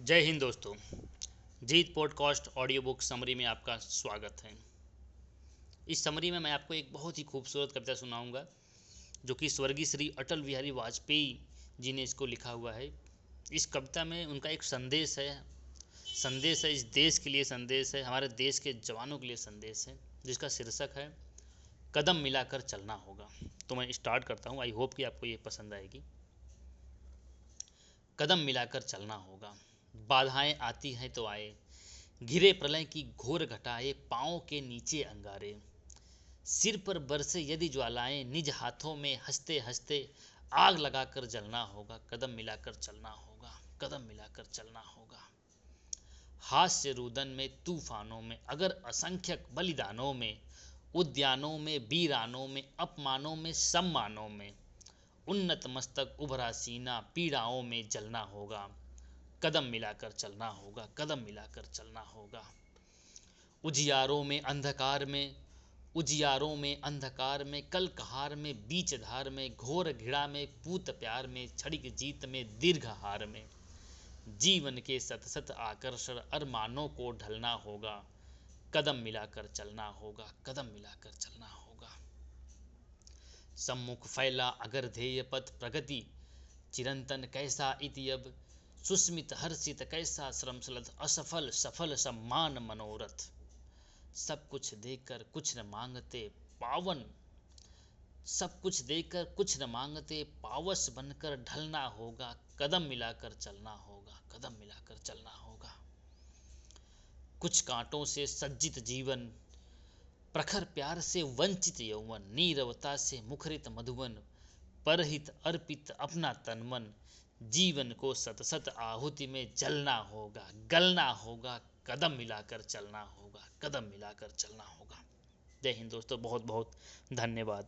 जय हिंद दोस्तों। Jeet podcast audio book summary में आपका स्वागत है। इस समरी में मैं आपको एक बहुत ही खूबसूरत कविता सुनाऊँगा, जो कि स्वर्गीय श्री अटल बिहारी वाजपेयी जी ने इसको लिखा हुआ है। इस कविता में उनका एक संदेश है संदेश है, इस देश के लिए संदेश है, हमारे देश के जवानों के लिए संदेश है, जिसका शीर्षक है, कदम मिलाकर चलना होगा। तो मैं स्टार्ट करता हूँ, आई होप कि आपको ये पसंद आएगी। कदम मिलाकर चलना होगा। बाधाएँ आती हैं तो आए। घिरे प्रलय की घोर घटाए, पाँव के नीचे अंगारे। सिर पर बरसे यदि ज्वालाएँ, निज हाथों में हँसते हँसते आग लगाकर जलना होगा, कदम मिलाकर चलना होगा, कदम मिलाकर चलना होगा। हास्य रुदन में, तूफानों में, अगर असंख्यक बलिदानों में, उद्यानों में, वीरानों में, अपमानों में, सम्मानों में, उन्नत मस्तक, उभरा सीना, पीड़ाओं में जलना होगा। कदम मिलाकर चलना होगा, कदम मिलाकर चलना होगा। उजियारों में, अंधकार में, उजियारों में, अंधकार में कल कहार में बीच धार में घोर घिड़ा में पूत प्यार में, छड़िक जीत में दीर्घ हार में। जीवन के सतसत आकर्षण अरमानों को ढलना होगा, कदम मिलाकर चलना होगा, कदम मिलाकर चलना होगा। सम्मुख फैला अगर ध्येय पथ प्रगति, चिरंतन कैसा इति अब सुस्मित हर्षित कैसा श्रमसलत असफल, सफल सम्मान मनोरथ। सब कुछ देकर कुछ न मांगते पावन। सब कुछ देकर कुछ न मांगते पावस बनकर ढलना होगा, कदम मिलाकर चलना होगा, कदम मिलाकर चलना होगा। कुछ कांटों से सज्जित जीवन, प्रखर प्यार से वंचित यौवन, नीरवता से मुखरित मधुवन, परहित अर्पित अपना तनमन जीवन को सतसत आहुति में जलना होगा, गलना होगा, कदम मिलाकर चलना होगा, कदम मिलाकर चलना होगा। जय हिंद दोस्तों बहुत बहुत धन्यवाद।